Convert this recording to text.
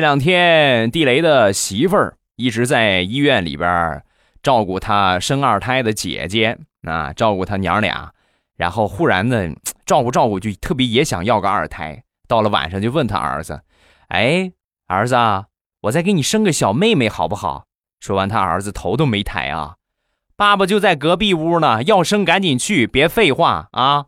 这两天，地雷的媳妇儿一直在医院里边照顾他生二胎的姐姐啊，照顾他娘俩。然后忽然呢，照顾照顾就特别也想要个二胎。到了晚上就问他儿子：“哎，儿子，我再给你生个小妹妹好不好？”说完，他儿子头都没抬啊，爸爸就在隔壁屋呢，要生赶紧去，别废话啊。